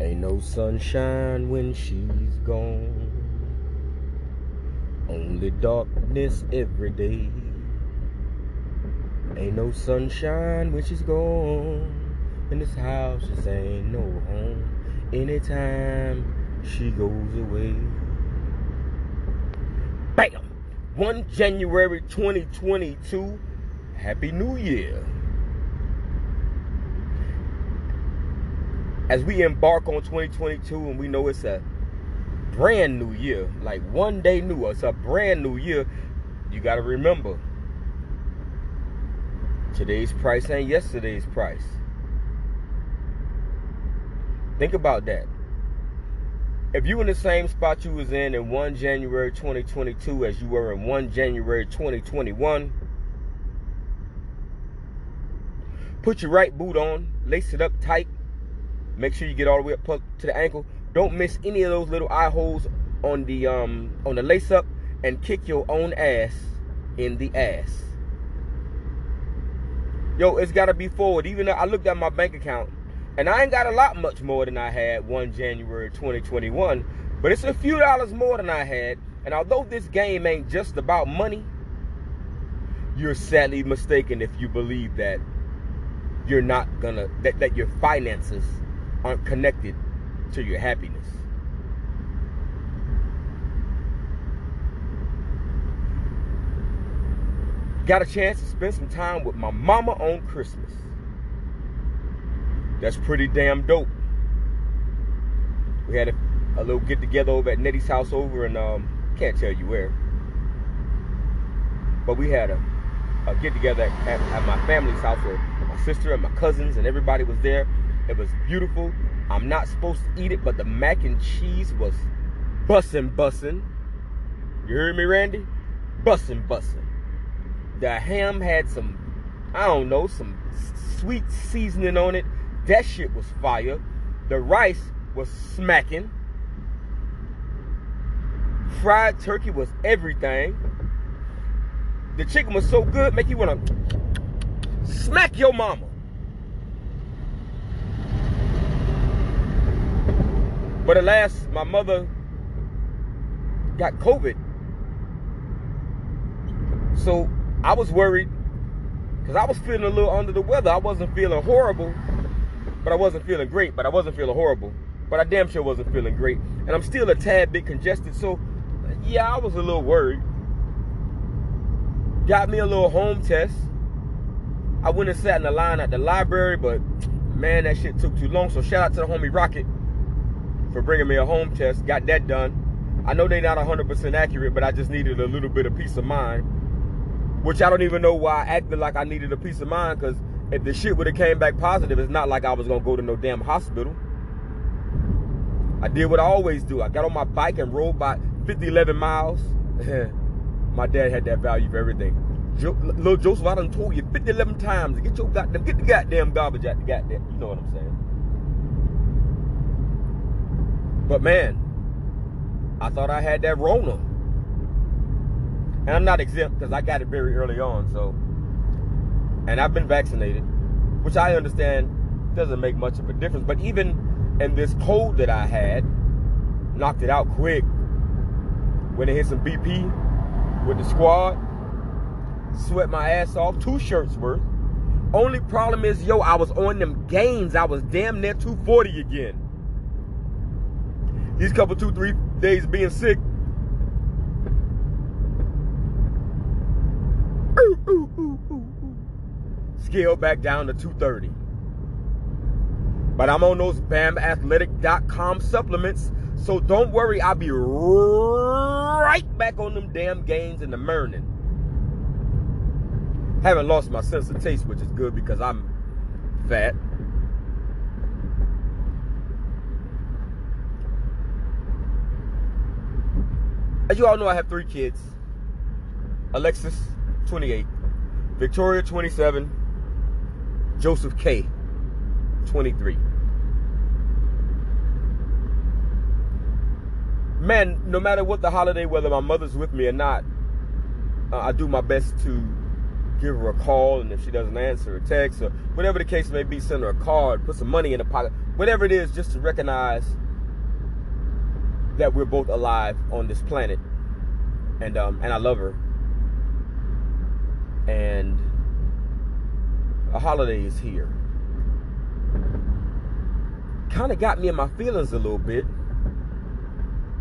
Ain't no sunshine when she's gone. Only darkness every day. Ain't no sunshine when she's gone. In this house just ain't no home. Anytime she goes away. Bam! 1 January 2022. Happy New Year. As we embark on 2022 and we know it's a brand new year, like one day new, it's a brand new year, you got to remember today's price ain't yesterday's price. Think about that. If you in the same spot you was in in 1 January 2022 as you were in 1 January 2021, put your right boot on, lace it up tight, make sure you get all the way up to the ankle. Don't miss any of those little eye holes on the um on the lace up and kick your own ass in the ass. Yo, it's gotta be forward. Even though I looked at my bank account and I ain't got a lot much more than I had 1 January 2021, but it's a few dollars more than I had. And although this game ain't just about money, you're sadly mistaken if you believe that you're not gonna, that, that your finances aren't connected to your happiness. Got a chance to spend some time with my mama on Christmas. That's pretty damn dope. We had a, a little get together over at Nettie's house over in um can't tell you where. But we had a, a get together at, at my family's house where my sister and my cousins and everybody was there. It was beautiful. I'm not supposed to eat it, but the mac and cheese was bussin' bussin'. You heard me, Randy? Bussin' bussin'. The ham had some, I don't know, some sweet seasoning on it. That shit was fire. The rice was smacking. Fried turkey was everything. The chicken was so good, make you wanna smack your mama. But alas, my mother got COVID. So I was worried because I was feeling a little under the weather. I wasn't feeling horrible, but I wasn't feeling great, but I wasn't feeling horrible. But I damn sure wasn't feeling great. And I'm still a tad bit congested. So, yeah, I was a little worried. Got me a little home test. I went and sat in the line at the library, but man, that shit took too long. So, shout out to the homie Rocket for bringing me a home test. Got that done. I know they're not 100% accurate, but I just needed a little bit of peace of mind. Which I don't even know why I acted like I needed a peace of mind, because if the shit would have came back positive, it's not like I was gonna go to no damn hospital. I did what I always do. I got on my bike and rode by 50, 11 miles. my dad had that value for everything. Jo little Joseph, I done told you 50, 11 times to get your goddamn, get the goddamn garbage out the goddamn, you know what I'm saying. But man, I thought I had that Rona. And I'm not exempt because I got it very early on, so and I've been vaccinated, which I understand doesn't make much of a difference. But even in this cold that I had, knocked it out quick. When it hit some BP with the squad, sweat my ass off, two shirts worth. Only problem is, yo, I was on them gains. I was damn near 240 again. These couple, two, three days being sick. Ooh, ooh, ooh, scaled back down to 230. But I'm on those BAMAthletic.com supplements. So don't worry, I'll be right back on them damn gains in the morning. Haven't lost my sense of taste, which is good because I'm fat. You all know, I have three kids. Alexis, 28. Victoria, 27. Joseph K, 23. Man, no matter what the holiday, whether my mother's with me or not, uh, I do my best to give her a call, and if she doesn't answer a text or whatever the case may be, send her a card, put some money in the pocket, whatever it is, just to recognize that we're both alive on this planet, and um, and I love her, and a holiday is here. Kind of got me in my feelings a little bit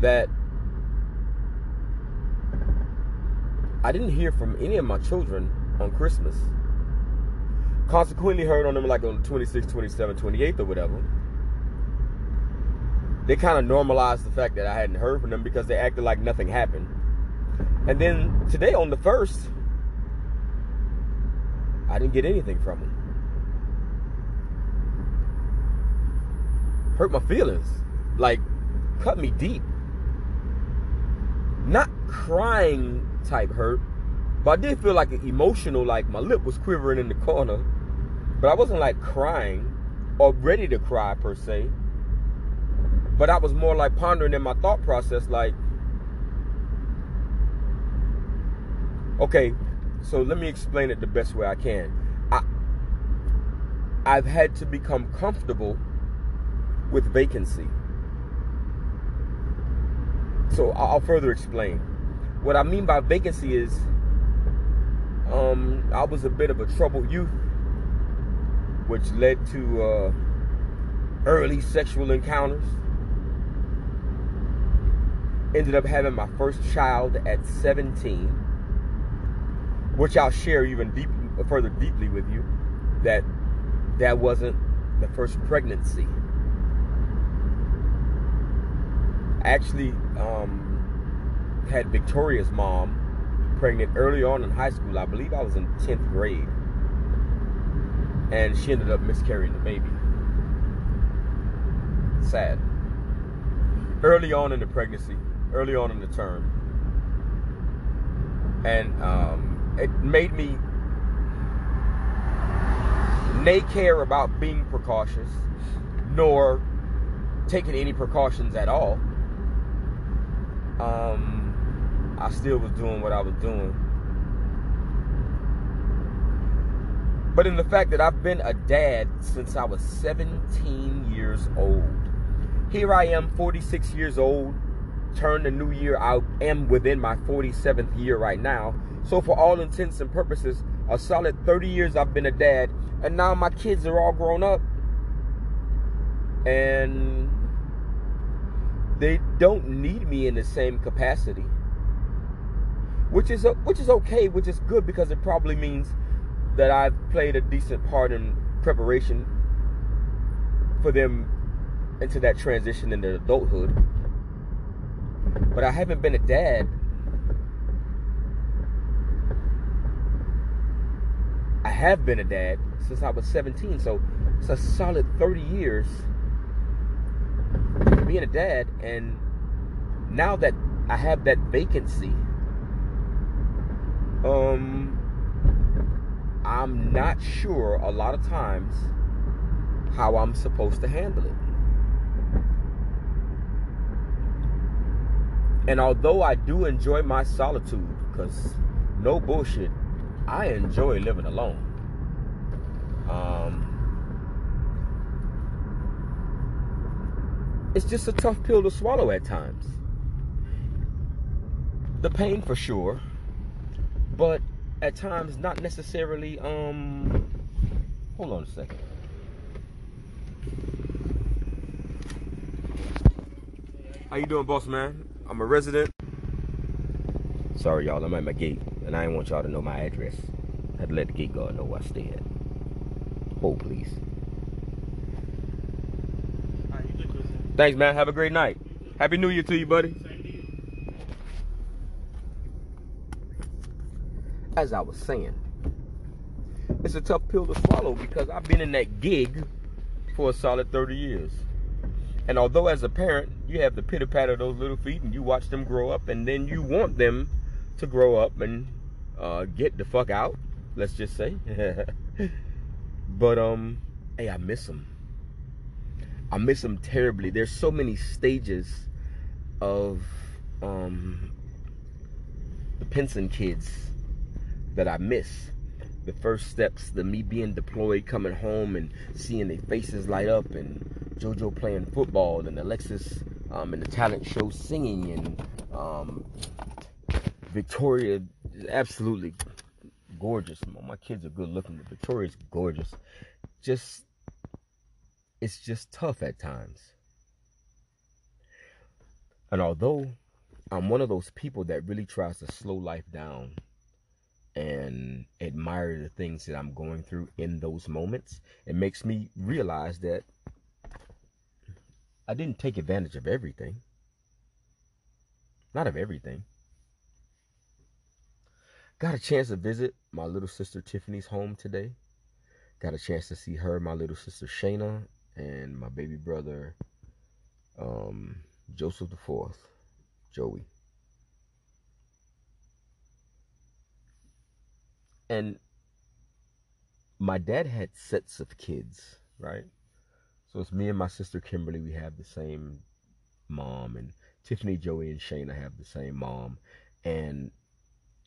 that I didn't hear from any of my children on Christmas. Consequently, heard on them like on the 26th, 27th, 28th, or whatever. They kind of normalized the fact that I hadn't heard from them because they acted like nothing happened. And then today on the first, I didn't get anything from him. Hurt my feelings. Like, cut me deep. Not crying type hurt, but I did feel like an emotional, like my lip was quivering in the corner. But I wasn't like crying or ready to cry per se. But I was more like pondering in my thought process, like, okay, so let me explain it the best way I can. I I've had to become comfortable with vacancy. So I'll further explain. What I mean by vacancy is um, I was a bit of a troubled youth, which led to uh, early sexual encounters. Ended up having my first child at 17, which I'll share even deep, further deeply with you. That that wasn't the first pregnancy. I Actually, um, had Victoria's mom pregnant early on in high school. I believe I was in 10th grade. And she ended up miscarrying the baby. Sad. Early on in the pregnancy, early on in the term. And um, it made me nay care about being precautious, nor taking any precautions at all. Um, I still was doing what I was doing. But in the fact that I've been a dad since I was 17 years old. Here I am, 46 years old, turn the new year, I am within my 47th year right now. So for all intents and purposes, a solid 30 years I've been a dad, and now my kids are all grown up. And they don't need me in the same capacity which is which is okay, which is good because it probably means that I've played a decent part in preparation for them into that transition into adulthood. But I haven't been a dad. I have been a dad since I was 17, so it's a solid 30 years being a dad and now that I have that vacancy um, I'm not sure a lot of times how I'm supposed to handle it. And although I do enjoy my solitude, because no bullshit, I enjoy living alone. Um, it's just a tough pill to swallow at times. The pain for sure but at times not necessarily um hold on a second. How you doing boss man? I'm a resident. Sorry y'all i'm at my gate and i didn't want y'all to know my address. I had to let the gate guard know where i stay at. Hold please thanks man have a great night happy new year to you buddy as I was saying, it's a tough pill to swallow because I've been in that gig for a solid 30 years. And although as a parent, you have the pitter patter of those little feet and you watch them grow up and then you want them to grow up and uh, get the fuck out, let's just say. but, um, hey, I miss them. I miss them terribly. There's so many stages of um, the Pinson kids that I miss. The first steps, the me being deployed, coming home and seeing their faces light up and JoJo playing football and Alexis um, in the talent show singing and um, Victoria is absolutely gorgeous. My kids are good looking, but Victoria's gorgeous. Just, it's just tough at times. And although I'm one of those people that really tries to slow life down and admire the things that I'm going through in those moments, it makes me realize that I didn't take advantage of everything. Not of everything. Got a chance to visit my little sister Tiffany's home today. Got a chance to see her, my little sister Shayna, and my baby brother um, Joseph the Fourth, Joey. And my dad had sets of kids, right? So it's me and my sister Kimberly. We have the same mom, and Tiffany, Joey, and Shayna have the same mom. And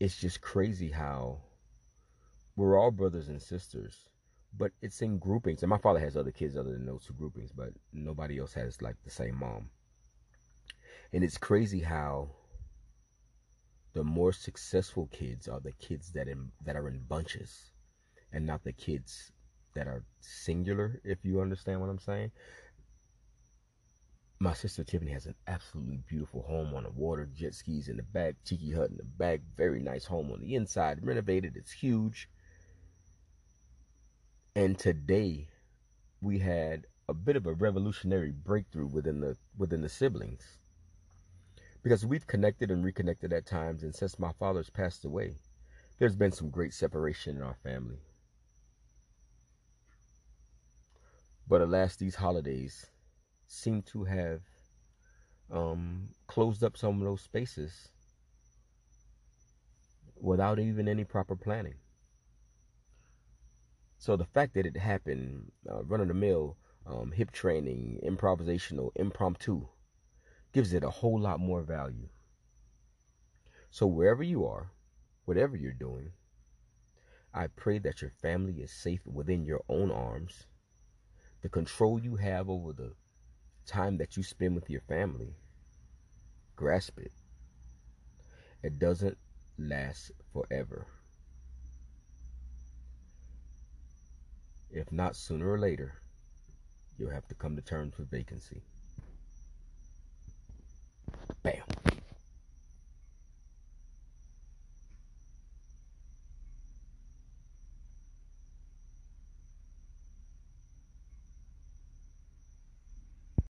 it's just crazy how we're all brothers and sisters, but it's in groupings. And my father has other kids other than those two groupings, but nobody else has like the same mom. And it's crazy how the more successful kids are the kids that in, that are in bunches, and not the kids that are singular. If you understand what I'm saying, my sister Tiffany has an absolutely beautiful home on the water, jet skis in the back, tiki hut in the back, very nice home on the inside, renovated, it's huge. And today we had a bit of a revolutionary breakthrough within the within the siblings. Because we've connected and reconnected at times and since my father's passed away, there's been some great separation in our family. But alas, these holidays seem to have um, closed up some of those spaces without even any proper planning. So the fact that it happened, uh, run of the mill, um, hip training, improvisational, impromptu, gives it a whole lot more value. So wherever you are, whatever you're doing, I pray that your family is safe within your own arms. The control you have over the time that you spend with your family, grasp it. It doesn't last forever. If not sooner or later, you'll have to come to terms with vacancy. Bam.